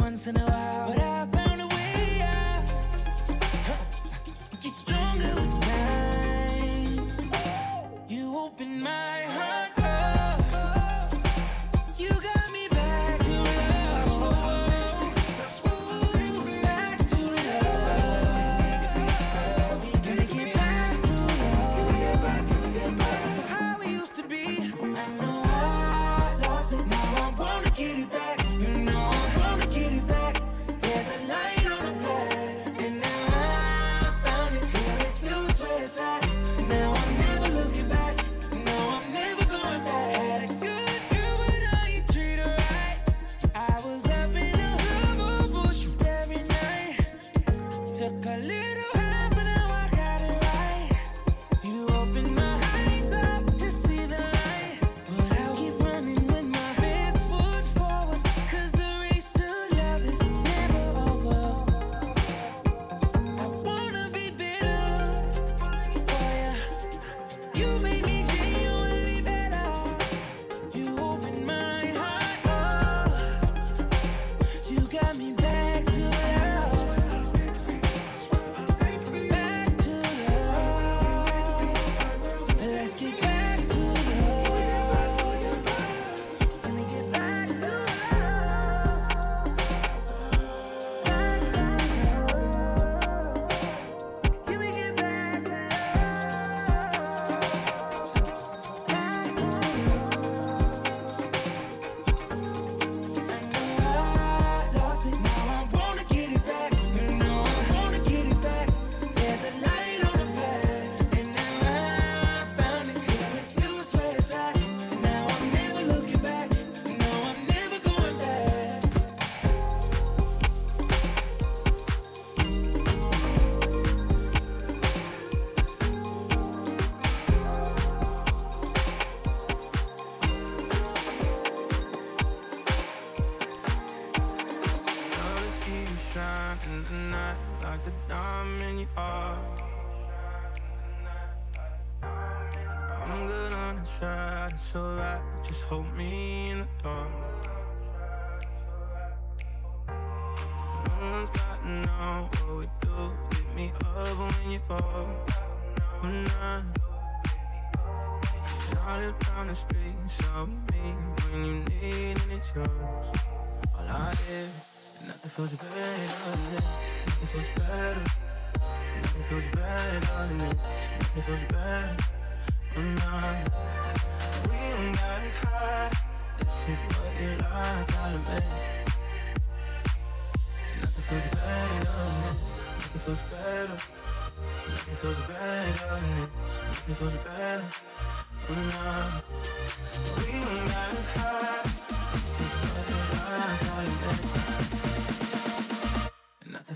once in a while.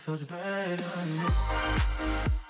Feels better.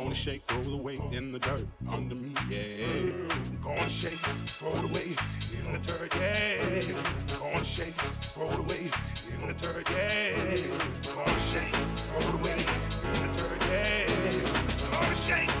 Gonna shake, throw it away in the dirt under me, yeah. Gonna shake, throw it away in the dirt, yeah. Gonna shake, roll away in the dirt, yeah. Gonna shake, roll away in the dirt, yeah. Gonna shake.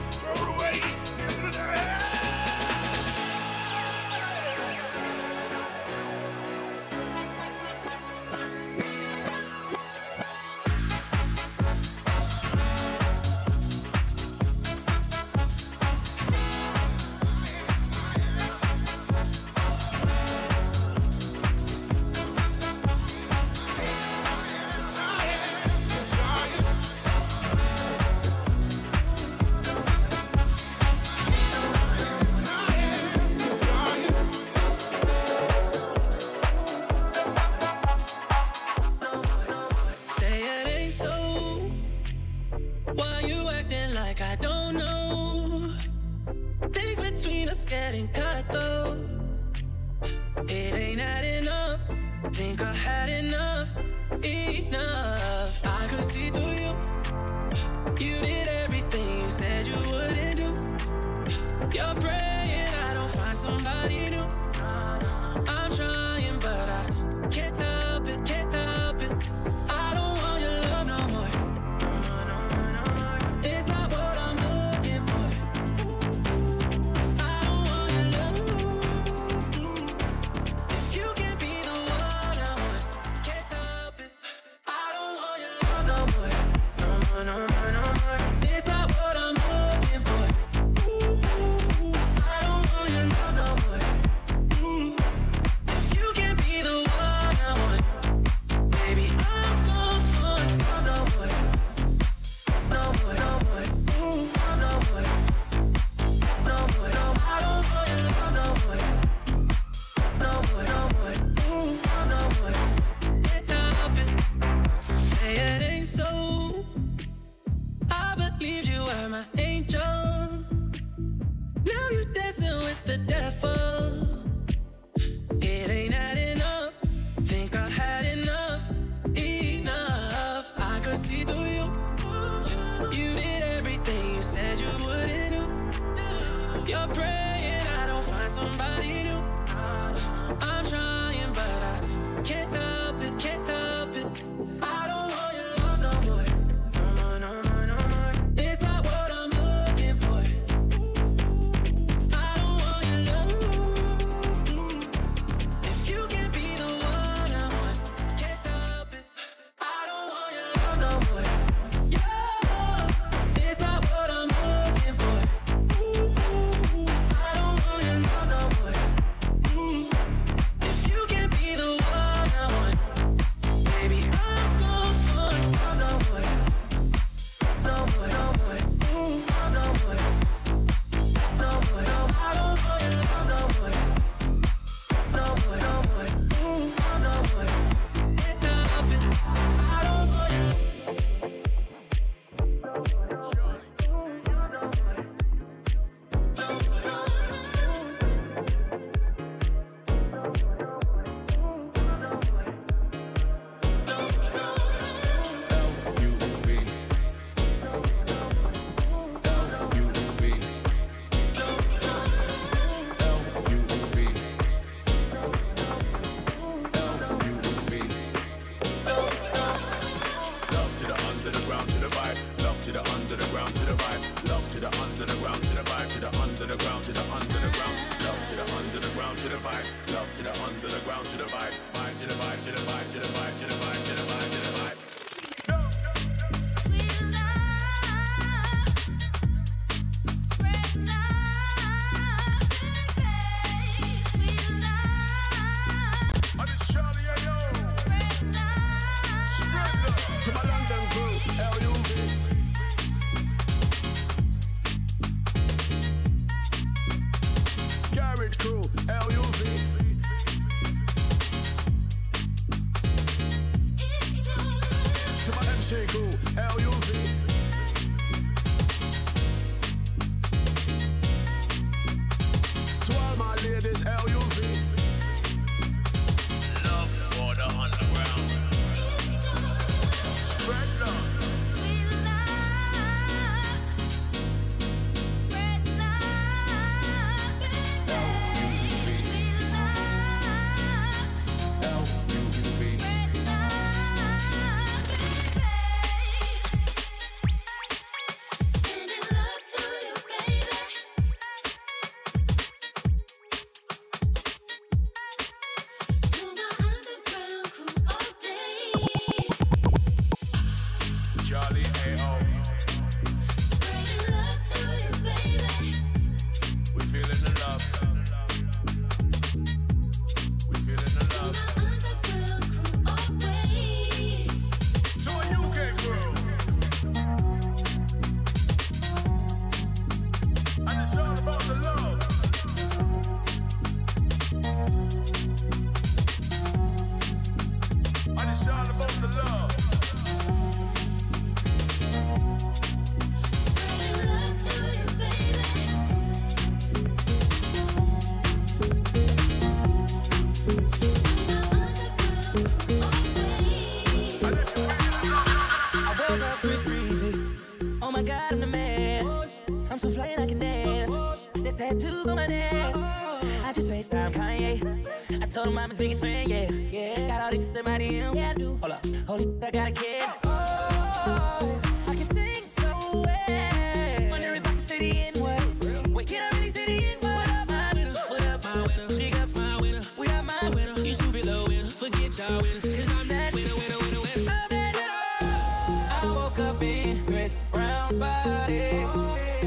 Told him I'm his biggest fan, yeah. Yeah. Got all these in my DM. Yeah, I do. Hold up. Holy, I got a kid. Oh, I can sing so well. Wonder if I can say the N word. Wait, can I really say the N word? What up, my winner? What up, my winner? Big ups, my winner. We are my winner. You stupid little winner. Forget y'all winners. Cause I'm that winner, winner, winner, winner. I'm that winner. I woke up in Chris Brown's body.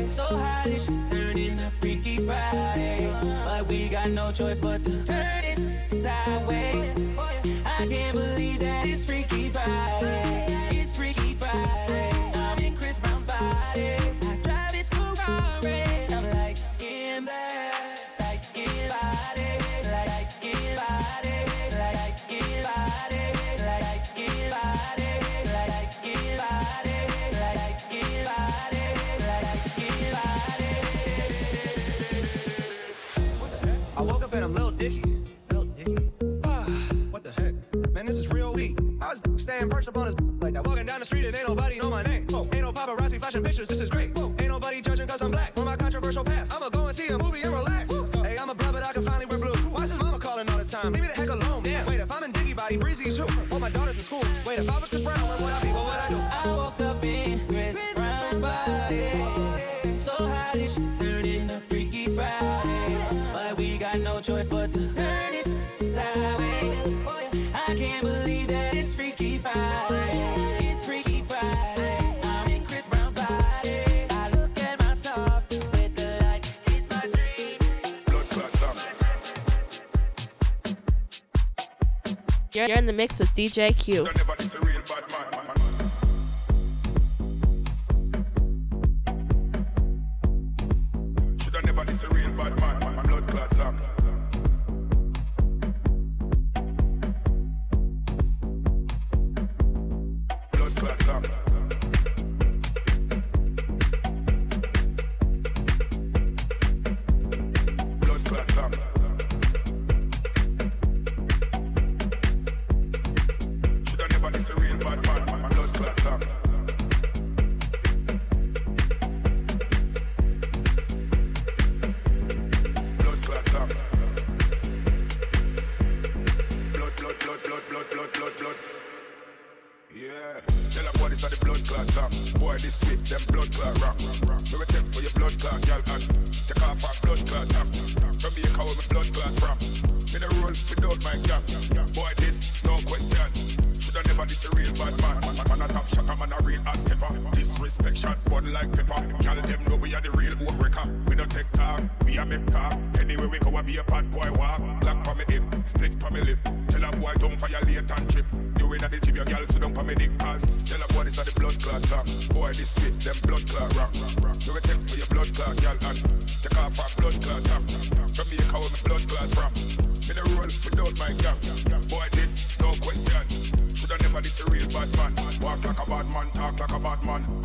So high, this shit turned into Freaky Friday. But we got no choice but to turn sideways. I can't believe that it's Freaky Friday. But to turn this sideways. I can't believe that it's Freaky Friday. It's Freaky Friday. I'm in Chris Brown's body. I look at myself with the light. It's my dream. Blood clot song. You're, you're in the mix with DJ Q. Don't never this a real bad man. man, man, man. Shoulda never this a real bad man. man, man. Blood clot song.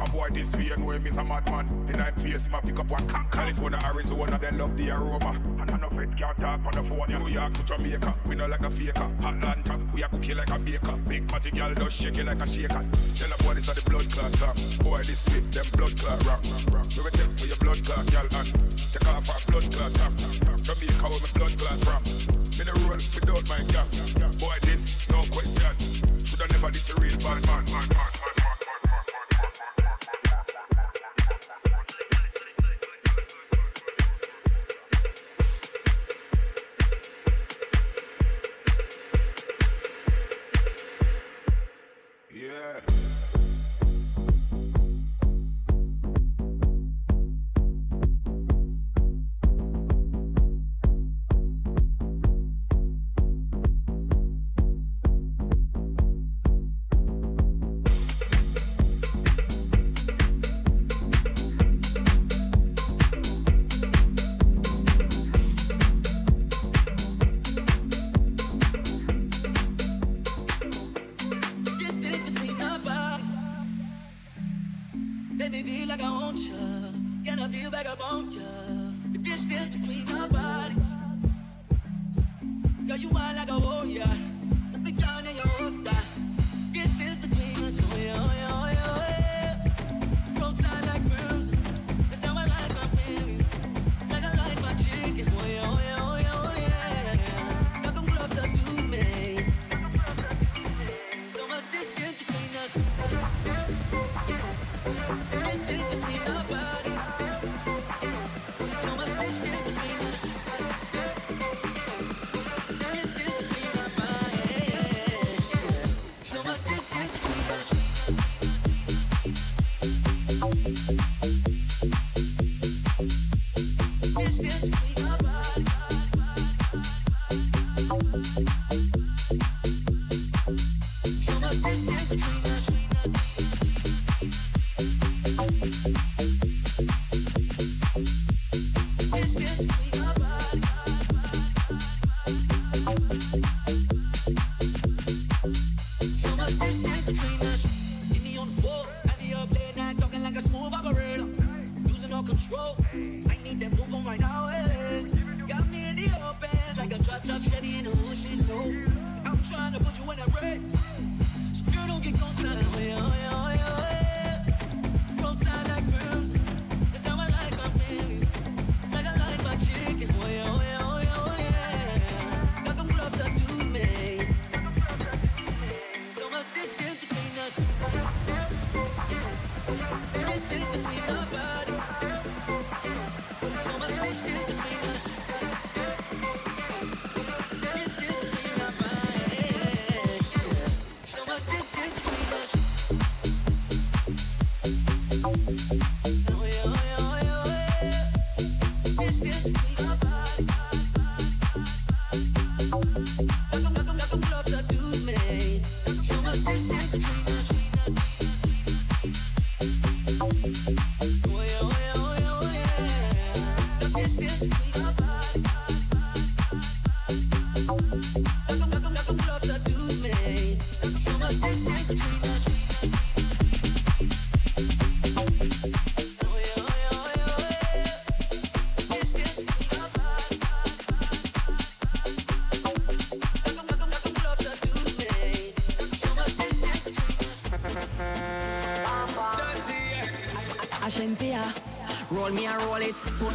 A boy this way and know him is a madman. In I'm face, him pick up one can California, Arizona, they love the aroma. And I know it can't talk on the phone. New York to Jamaica, we no like a faker. Atlanta, we a cookie like a baker. Big body girl does shake it like a shaker. Tell a boy this a the blood clot song. Boy this sweet, them blood clot rock. We will take for your blood clot, girl, and take off our blood clot top. Jamaica where my blood clot from. Me the roll without my gang. Boy this, no question. Shoulda never this a real bad man, man, man.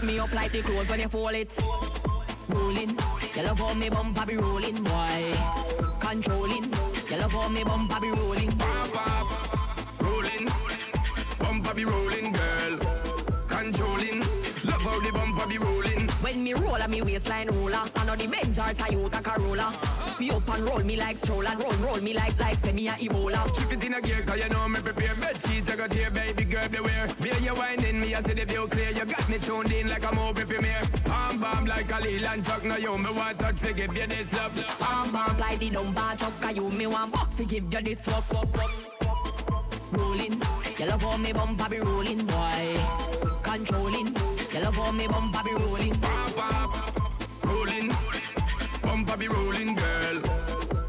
Roll it. Put me up like the clothes when you fold it. Rolling. You love how me bumper be rolling, boy. Controlling. You love how me bumper be rolling. Pop up, rolling, bumper be rolling, girl. Controlling, love how the bumper be rolling. When me roll, me waistline roller. I know the Benz or Toyota Corolla. Me up and roll me like stroller. Roll, roll me like like semi a Ebola. Shift it in a gear, cause you know me prepare bed sheet. I got here, baby girl, beware. Beer you winding me, I see the view clear. You got me tuned in like a movie premiere. Arm bomb like a Leland truck. Now you me want touch to give you this love. Bam bam like the dumper truck. Cause you me want buck fi give you this walk walk walk. Rolling. You love how me bumper be rolling, boy. Controlling. You love how me bumper be rolling. Pop up, rolling, bumper be rolling, girl.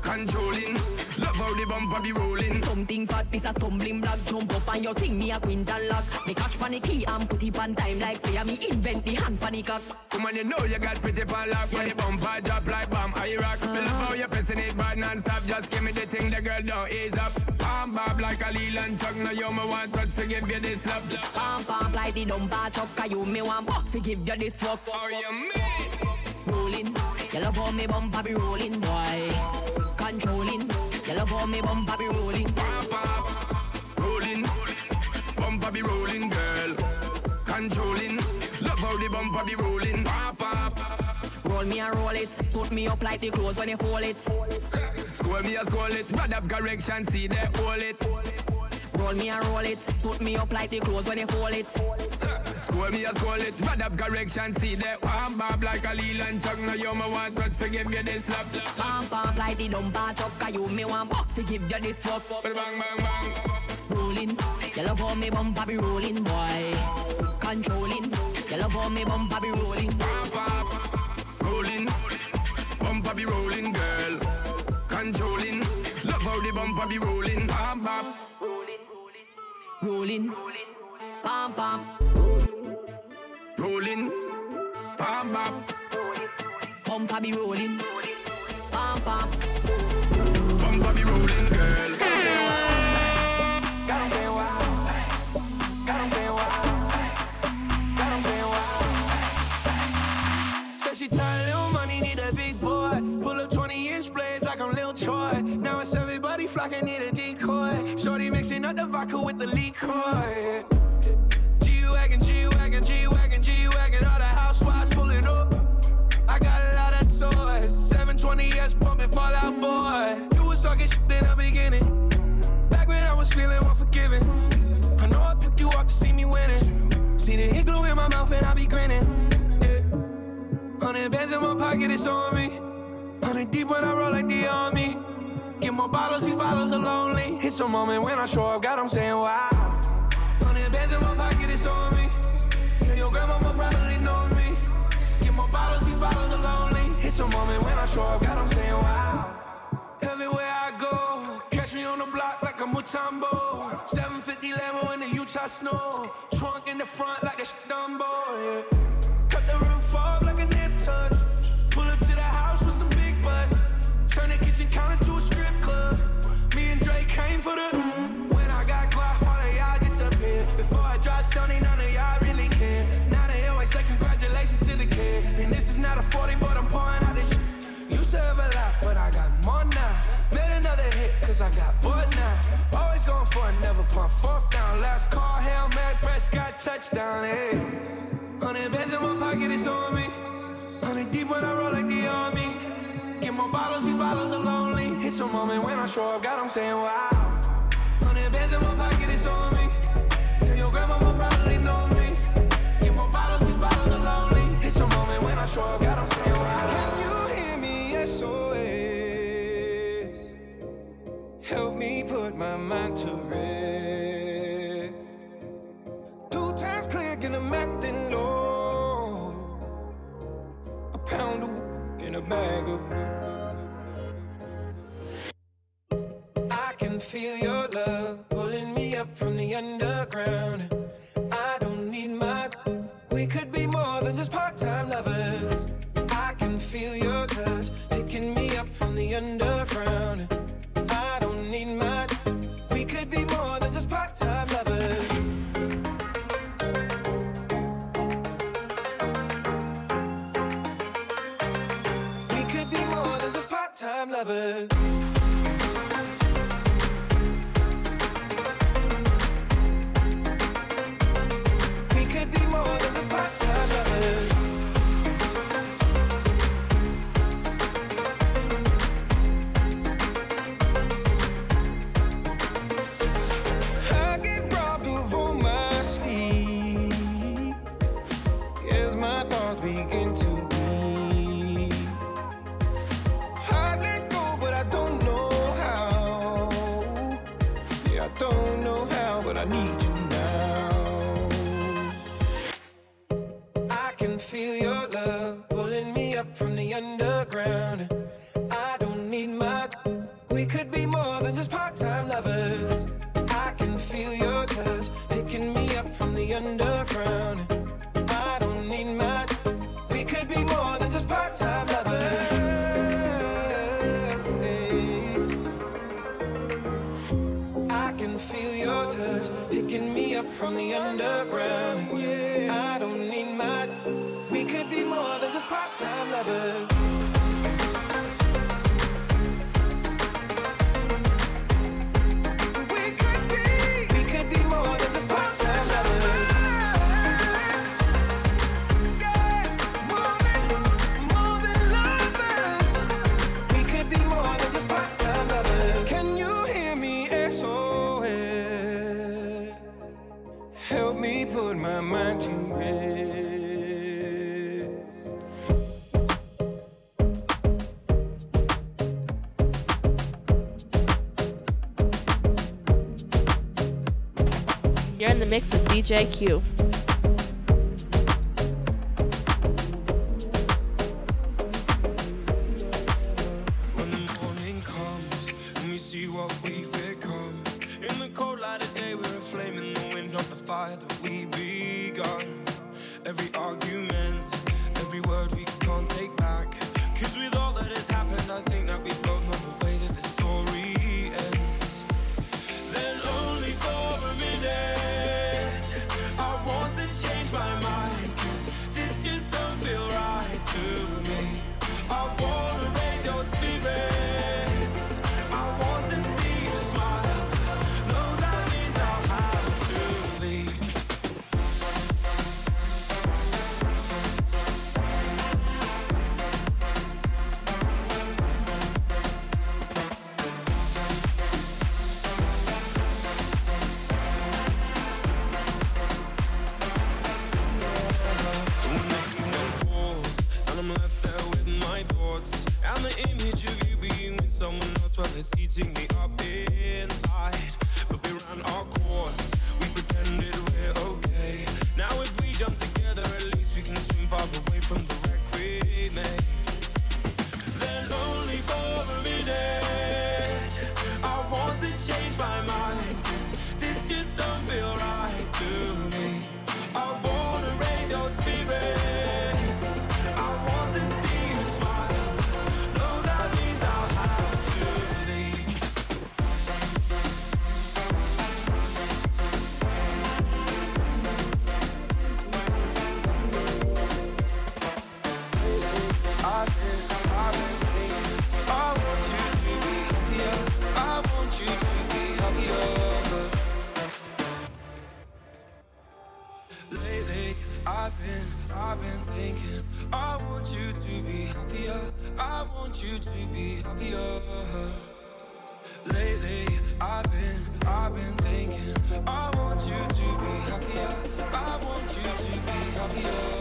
Controlling, love how the bumper be rolling. Something fat, this a stumbling block. Jump up on your thing, me a quintal lock. Me catch pan the key and put it on time Like say me invent the hand pan the cock Come on, you know you got pretty pan lock. When the bumper drop like bomb, I rock? Me love uh-huh. how you pressing it bad non-stop. Just give me the thing, the girl don't ease up. Palm bob like a Leland truck Now you me want touch to give you this love. Pam pam like the dumper truck Cause you me want buck fi give you this walk How you mean? Rolling, you love how me bumper be rolling, boy. you love how me bumper be rolling. Pop up, rolling. Bumper be rolling, girl. Controlling. Love how the bumper be rolling. Pop up Roll me and roll it. Put me up like the clothes when you fold it. Score me a score it. Rod up correction, see they hold it. Roll me and roll it. Put me up like the clothes when you fold it Score me a score it Rod up correction, see they Palm bob like a Leland truck Now you me want touch to give you this love. Pam pam like the dumper truck Cause you me want buck fi give you this walk Bang, bang, bang. Rolling, you love how me bumper be rolling, boy. Controlling, you love how me bumper be rolling. Pop up, rolling, bumper be rolling, girl. Controlling, love how the bumper be rolling. Pop up, Rolling, pam pam rolling, pop up, Bumper be rolling, pam pam bumper be rolling, girl. Got 'em saying why. Got 'em saying why. Got 'em saying why. Said she tired, little money, need a big boy. Pull up 20 inch blades like I'm Lil Troy. Now it's everybody flocking, need a decoy. Shorty mixing up the vodka with the liquor. 720S pumping Fallout Boy. You was talking shit in the beginning. Back when I was feeling unforgiving. I know I picked you up to see me winning. See the hit glue in my mouth and I be grinning. Yeah. Hundred bands in my pocket, it's on me. Hundred deep when I roll like the army. Get more bottles, these bottles are lonely. It's a moment when I show up, God, I'm saying wow. Hundred bands in my pocket, it's on me. Yeah, your grandmama probably knows me. Get more bottles, these bottles are lonely. It's a moment when I show up, God, I'm saying wow. Everywhere I go, catch me on the block like a Mutombo. 750 Lambo in the Utah snow. Trunk in the front like a Dumbo, yeah. Cut the roof off like a nip tuck. Pull up to the house with some big butts. Turn the kitchen counter to a strip club. Me and Drake came for the. When I got quiet, all of y'all disappear. Before I dropped Sony, none of y'all a 40, but I'm pouring out this shit. Used to have a lot, but I got more now. Made another hit, cause I got bored now. Always going for it, never pump fourth down. Last call, Hail Mary, Prescott, touchdown, hey. Hundred bands in my pocket, it's on me. Hundred deep when I roll like the army. Get more bottles, these bottles are lonely. It's a moment when I show up, God, I'm saying wow. Hundred bands in my pocket, it's on me. Yeah, your grandmama probably knows me. Get more bottles, these bottles are lonely. Up, God, I'm saying wow. Can you hear me, SOS? Help me put my mind to rest. Two times click and I'm acting low. A pound of in a bag of. I can feel your love pulling me up from the underground. We could be more than just part-time lovers. I can feel your touch picking me up from the underground. I don't need my. We could be more than just part-time lovers. We could be more than just part-time lovers. But I need part-time mix been, I've been thinking. I want you to be happier. I want you to be happier. Lately, I've been, I've been thinking. I want you to be happier. I want you to be happier.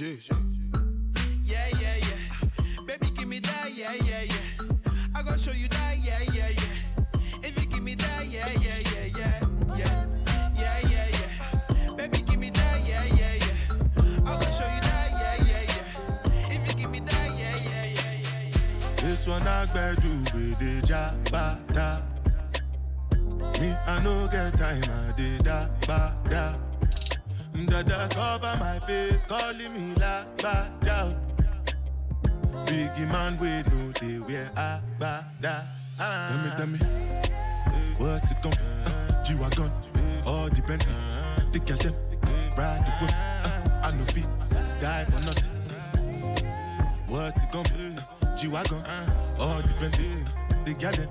Yeah, yeah, yeah. Baby, give me that, yeah, yeah, yeah. I gonna show you that, yeah, yeah, yeah. If you give me that, yeah, yeah, yeah, yeah, yeah. Yeah, yeah. Baby, give me that, yeah, yeah, yeah. I gonna show you that, yeah, yeah, yeah. If you give me that, yeah, yeah, yeah, yeah. This one I better do the. Me, I no get time, I did that, ba, da. Dada cover my face, calling me la ba da. Biggie man, we know they wear a ba da. Tell me, tell me, what's it gonna gon' uh, G-Wagon, all the Bentley, the them, ride the whip. Uh, I no fit, die for nothing. What's it gon' be? Uh, G-Wagon, all the Bentley, the them,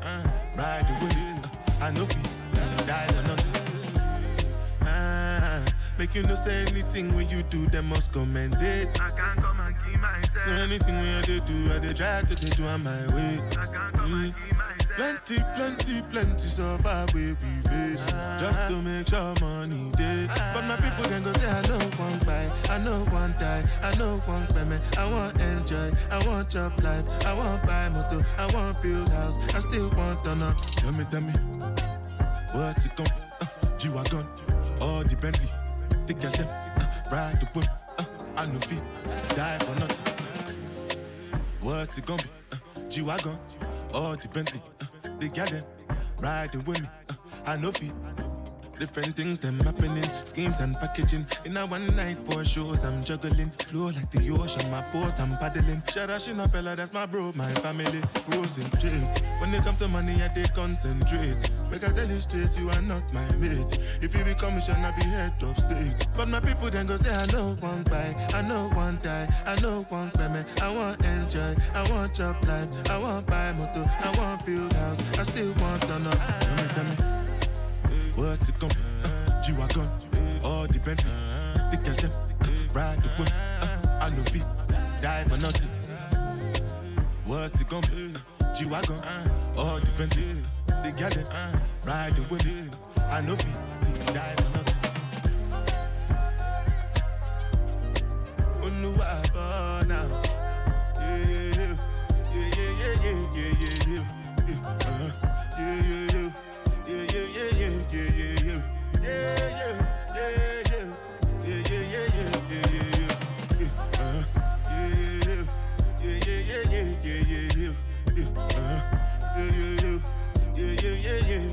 ride the whip. Uh, I no fit, die for nothing. Ah, make you no say anything when you do, them must commend it. I can't come and keep myself. So anything when I do, do, I dey try to do on my way. I can't come and keep myself. Plenty, plenty, plenty suffer we we face. Just to make sure money day But my people then go say I know one buy, I know one die, I know one payment I want enjoy, I want job life. I want buy motor, I want build house. I still want to know Tell me, tell me What's it gon' uh, G-Wagon, all the Bentley The girl them, uh, ride the whip uh, I no fit, die for nothing What's it gonna be? Uh, G-Wagon, all the Bentley uh, The girl them, riding with me uh, I no fit Different things them happening, schemes and packaging. In a one night for shows, I'm juggling. Flow like the ocean, my boat, I'm paddling. Shara Shinapella, that's my bro, my family. Frozen dreams. When it comes to money, I they concentrate. Make I tell you straight, you are not my mate. If you become a I be head of state. But my people then go say, I know one buy, I know one die, I know one payment. I want enjoy, I want job life, I want buy motor, I want build house, I still want to know. Tell me, tell me. What's it be? Uh, G-Wagon, all Bentley, the girl them, uh, ride the whip. Uh, I no fit, die for nothing. What's it gonna be? G-Wagon, uh, all depending. The gal them, uh, riding with me. I know fi, die for nothing. Oluwa bọ̀ now. Yeah, yeah, yeah, yeah, yeah, yeah, yeah, yeah, yeah, uh-huh. yeah, yeah, yeah, yeah, yeah, yeah, yeah, yeah, yeah, yeah, yeah,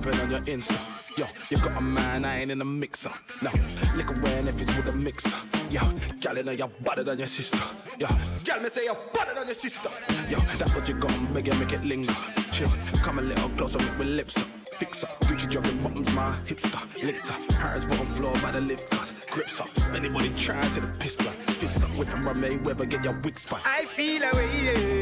be on your Insta. Yo, you got a man, I ain't in a mixer. No, liquor wearing if it's with a mixer. Yeah, gal in you're better than your sister. Yeah, gal me say you're better than your sister. Yo, that what you got, make it, make it linger. Chill, come a little closer, make my lips up. Fix up, Gucci jogging bottoms, my hipster. Licked up, Harris bottom floor by the lift cause grips up. Anybody trying to the blood. Fist up with them Ray Weber, get your wig spot. I feel away, yeah.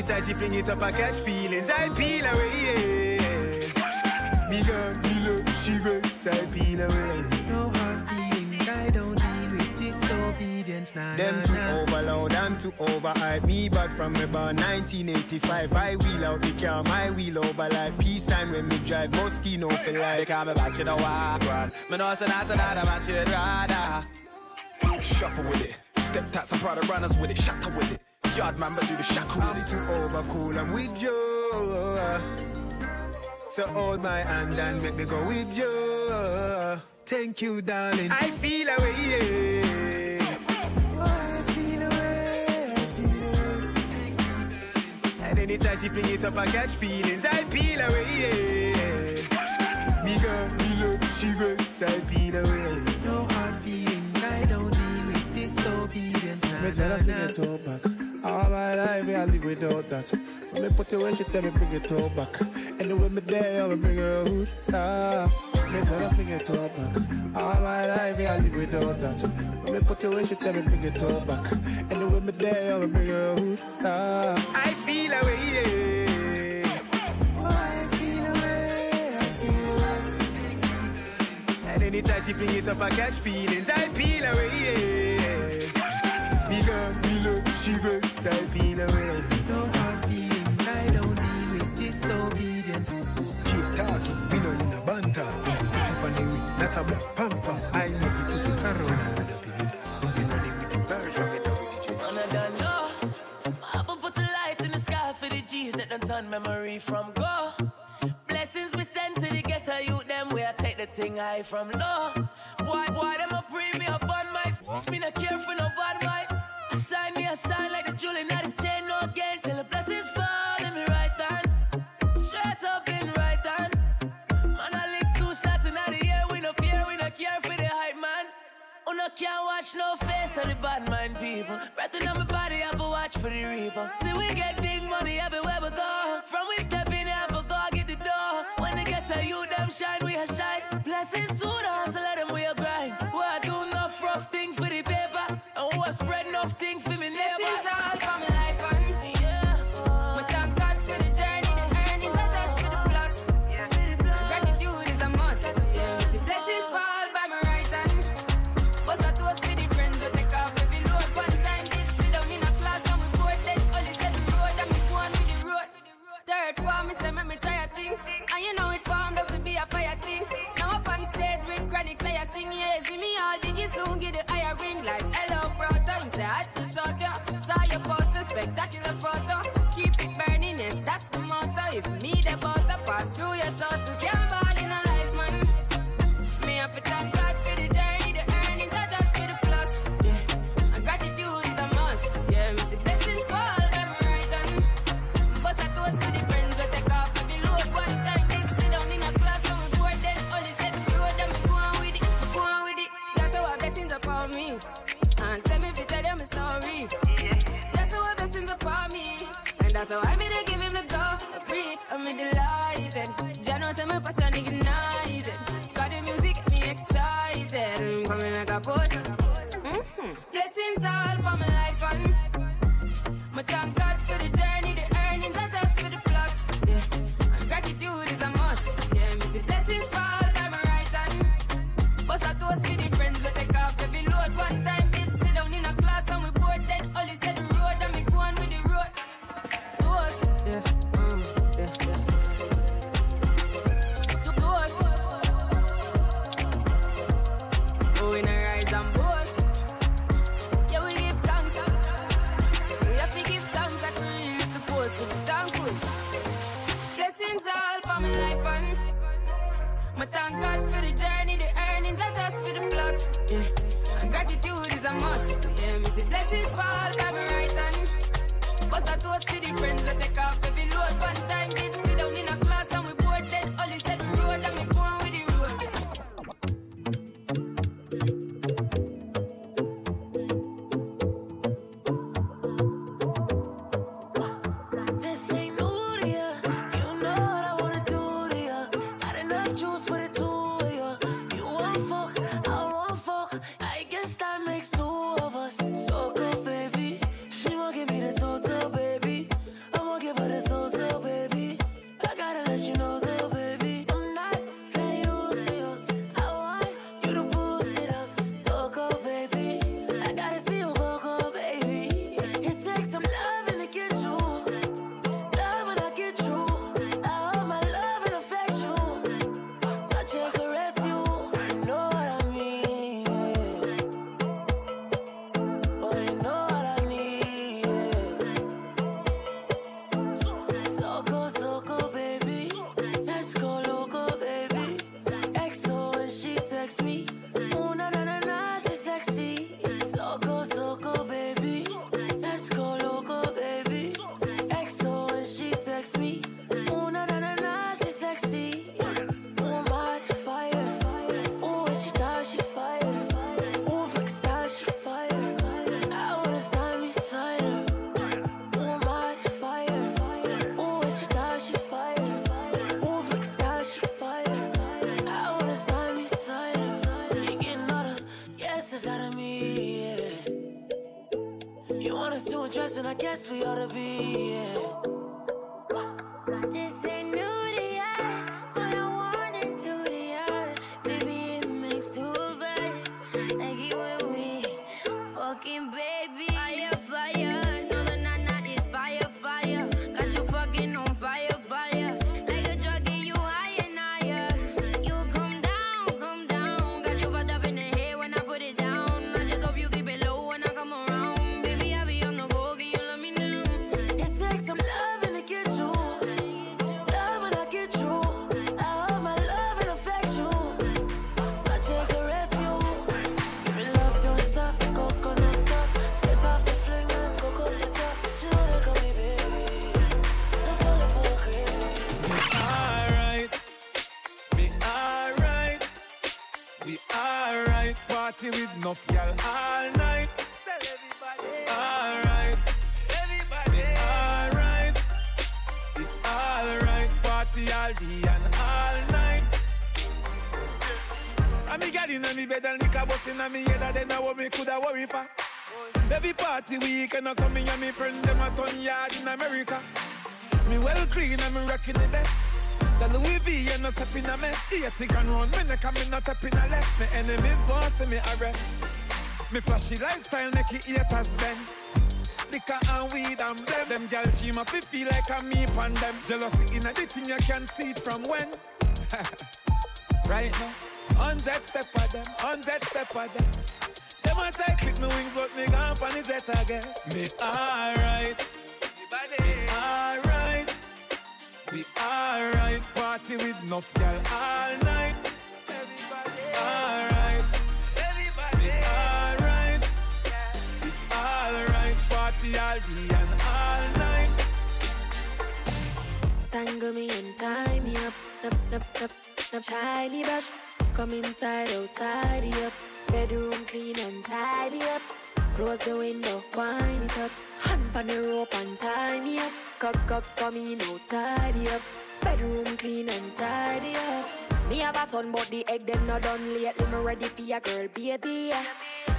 Away. And anytime she fling it up, I catch feelings. I peel away, yeah. Me gun, me look, she grace, I peel away. No hard feelings, I don't deal with disobedience, nah, Them nah, too nah. overloud and too overhype. Me back from about 1985. I wheel out the car, my wheel over like peace sign when me drive. Moschino open They like. call me back, you know walk run. Me know say not another man should rather. Shuffle with it. Step tats and Prada runners with it. Shatter with it. Yard man, but do the shackle I'm too over cool, I'm with you. So hold my hand and make me go with you. Thank you, darling. I feel away, yeah. I feel away, I feel away. And anytime she fling it up, I catch feelings. I peel away, yeah. Me gun, me look, she grace, I peel away. No hard feelings, I don't deal with disobedience, nah, Me tell her nah. it all back. All my life, me I live without that. When me put it where she tell me bring it all back. Anyway, me there, I will bring her hood. Ah. Me tell her bring it all back. All my life, me I live without that. When me put it where she tell me bring it all back. Anyway, me there, I will bring her hood. Ah. I feel away, yeah. I feel away, I feel away. And anytime she fling it up, I catch feelings. I peel away, yeah. Me gun, me look, she grace, I peel away. No hard feelings, I don't deal with disobedience. Cheap talking, me know in a banter. Pussy pan the week, not a black panther. I make the pussy when I up in it. Me running with the birds from the double digits. And I don't know. Put a light in the sky for the G's that done turn memory from go. Blessings we send to the ghetto youth, them where I take the thing high from low. Why, why them a bring me up on my Me not care for no bad mind. Shine me, I shine like no can't watch no face of the bad mind people. Breathing on my body, have to watch for the reaper. See, we get big money everywhere we go. From we step in, have to go get the door. When they get to you, them shine, we a shine. Blessings to the hustle, let them we a grind. We a do enough rough thing for the paper. And we a spread enough thing for me me pasa ni nada. party with enough girl, all night. Tell everybody. Alright. Everybody. Alright. It's alright. Party all day and all night. Yeah. And me gal inna me bed and liquor busting and me head and then I what me coulda worry for. Every party weekend I saw me and me friend them a ton yard in America. Me well clean and me rocking the best. The Louis V and no step in a mess. See a tick and run. Me neck and me not step in a less. Me enemies won't see me arrest. Me flashy lifestyle make it haters bend. Liquor and weed and blem. Them gal dream of it feel like a me pan them. Jealousy in a the thing you can see it from when. right now. Hundred step of them, hundred step of them. Them a try clip me wings, but me gone on the jet again. Me alright, me alright. We alright, party with enough girl all night. Everybody, alright, everybody, we alright. Yeah. It's alright, party all day and all night. Tango me and tie me up, up, up, up, up, shiny back. Come inside, outside, up. Bedroom clean and tidy up. Close the window, wind it up. Hand on the rope and tie me up. Cock, cock, come in, no tidy up. Bedroom clean and tidy up. Me have a son, but the egg them not done lately. Me ready for your girl, baby.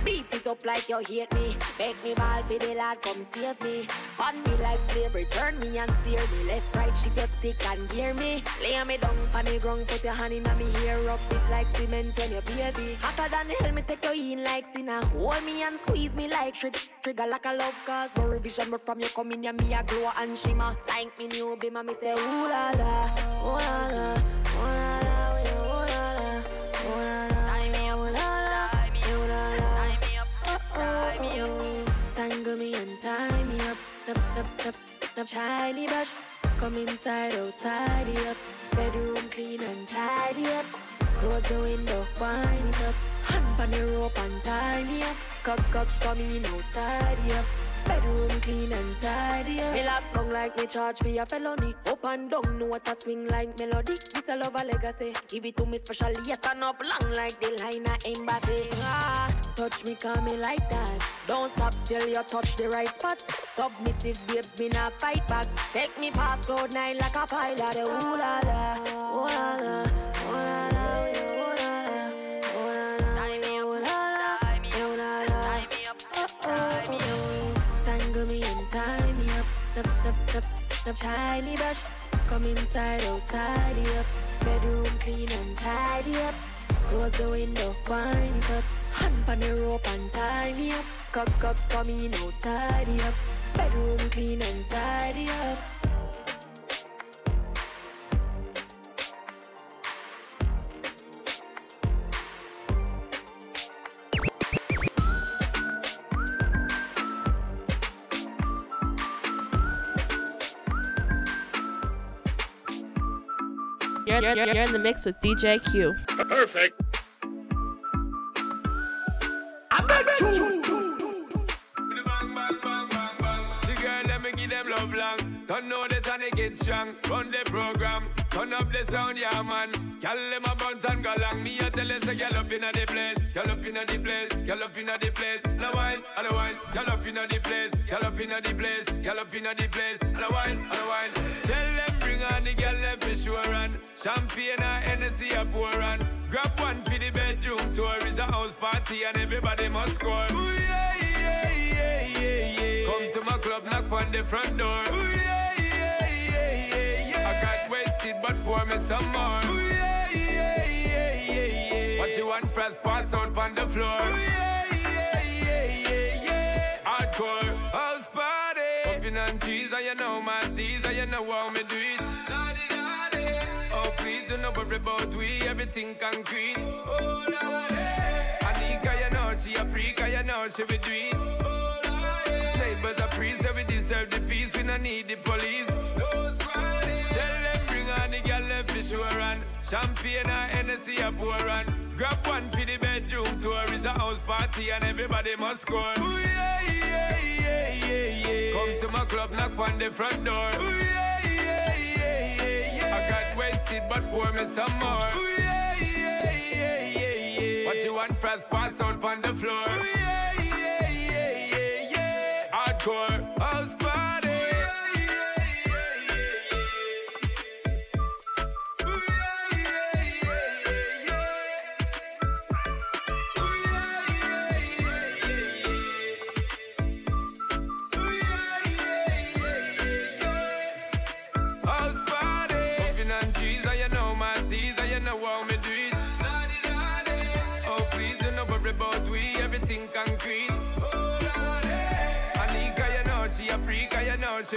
Beat it up like you hate me. Make me ball for the lad, come save me. Pon me like slavery, turn me and steer me. Left, right, shift your stick and gear me. Lay me down on the ground, put your hand in me hair, rub it like cement when you baby. Hotter than hell, me take you in like sinner. Hold me and squeeze me like trick. Trigger like a love cause no revision, but from you come in, yeah, me a glow and shimmer. Like me new bimmer, me say ooh la la, ooh la la Tangle me and tie me up, nap nap nap nap shiny brush. Come inside, oh tidy up. Bedroom clean and tidy up. Close the window, wind it up. Hand on the rope and tie me up. Cock, cock, come in, no tidy up. Bedroom clean and tidy up. Me lock down like me charge for your felony. Up and down, know what a swing like melody. This a love a legacy. Give it to me specially, yeah, turn up long like the line of embassy. Ah, touch me, call me like that. Don't stop till you touch the right spot. Submissive babes, me not fight back. Take me past cloud nine like a pilot. Ooh la la, ooh la la, ooh la la. Tangle me and tie me up. Nap nap nap nap shiny brush. Come inside, oh tidy up. Bedroom clean and tidy up. Close the window, wind it up. Hand on the rope and tie me up. Cock, cock, come in, oh tidy up. Bedroom clean and tidy up. You're, you're, you're in the mix with DJ Q. Perfect. The get strong. Run the program. Turn up the sound, yeah man. Girl them a bounce and go long. Me a tell you say girl up inna the place. Girl up inna the place. Girl up inna the place. A wine, and a wine. Girl up inna the place. Girl up inna the place. Girl up inna the place. And a wine, and a wine. Tell them bring on the girl them for sure and champagne and Hennessy a pour and grab one for the bedroom tour. It's a house party and everybody must score. Ooh, yeah, yeah, yeah, yeah, yeah. Come to my club, knock on the front door. Ooh, yeah, got but pour me some more. Ooh, yeah, yeah, yeah, yeah, yeah. What you want first, pass out on the floor. Ooh, yeah, yeah, yeah, yeah, yeah. Hardcore house party. Puffin' and cheese, and you know my steez, and you know how me do it. Oh, please do not worry about we, everything concrete. Oh, Lord. Anika, you know she a freak, you know she be do it. Oh, Neighbors are priests, yeah, we deserve the peace, we don't need the police. Champagne and Hennessy a pour and grab one for the bedroom tour. It's a house party and everybody must score. Ooh, yeah, yeah, yeah, yeah, yeah. Come to my club, knock on the front door. Ooh, yeah, yeah, yeah, yeah, yeah. I got wasted, but pour me some more. Ooh, yeah, yeah, yeah, yeah, yeah. What you want first, pass out on the floor. Ooh, yeah,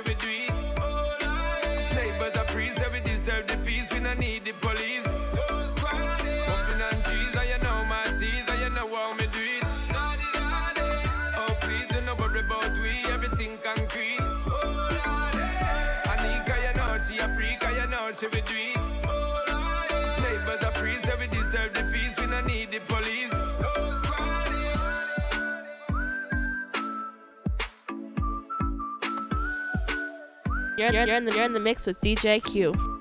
be do it. Neighbors are priests, we deserve the peace, we don't need the You're, you're, in the, you're in the mix with DJ Q.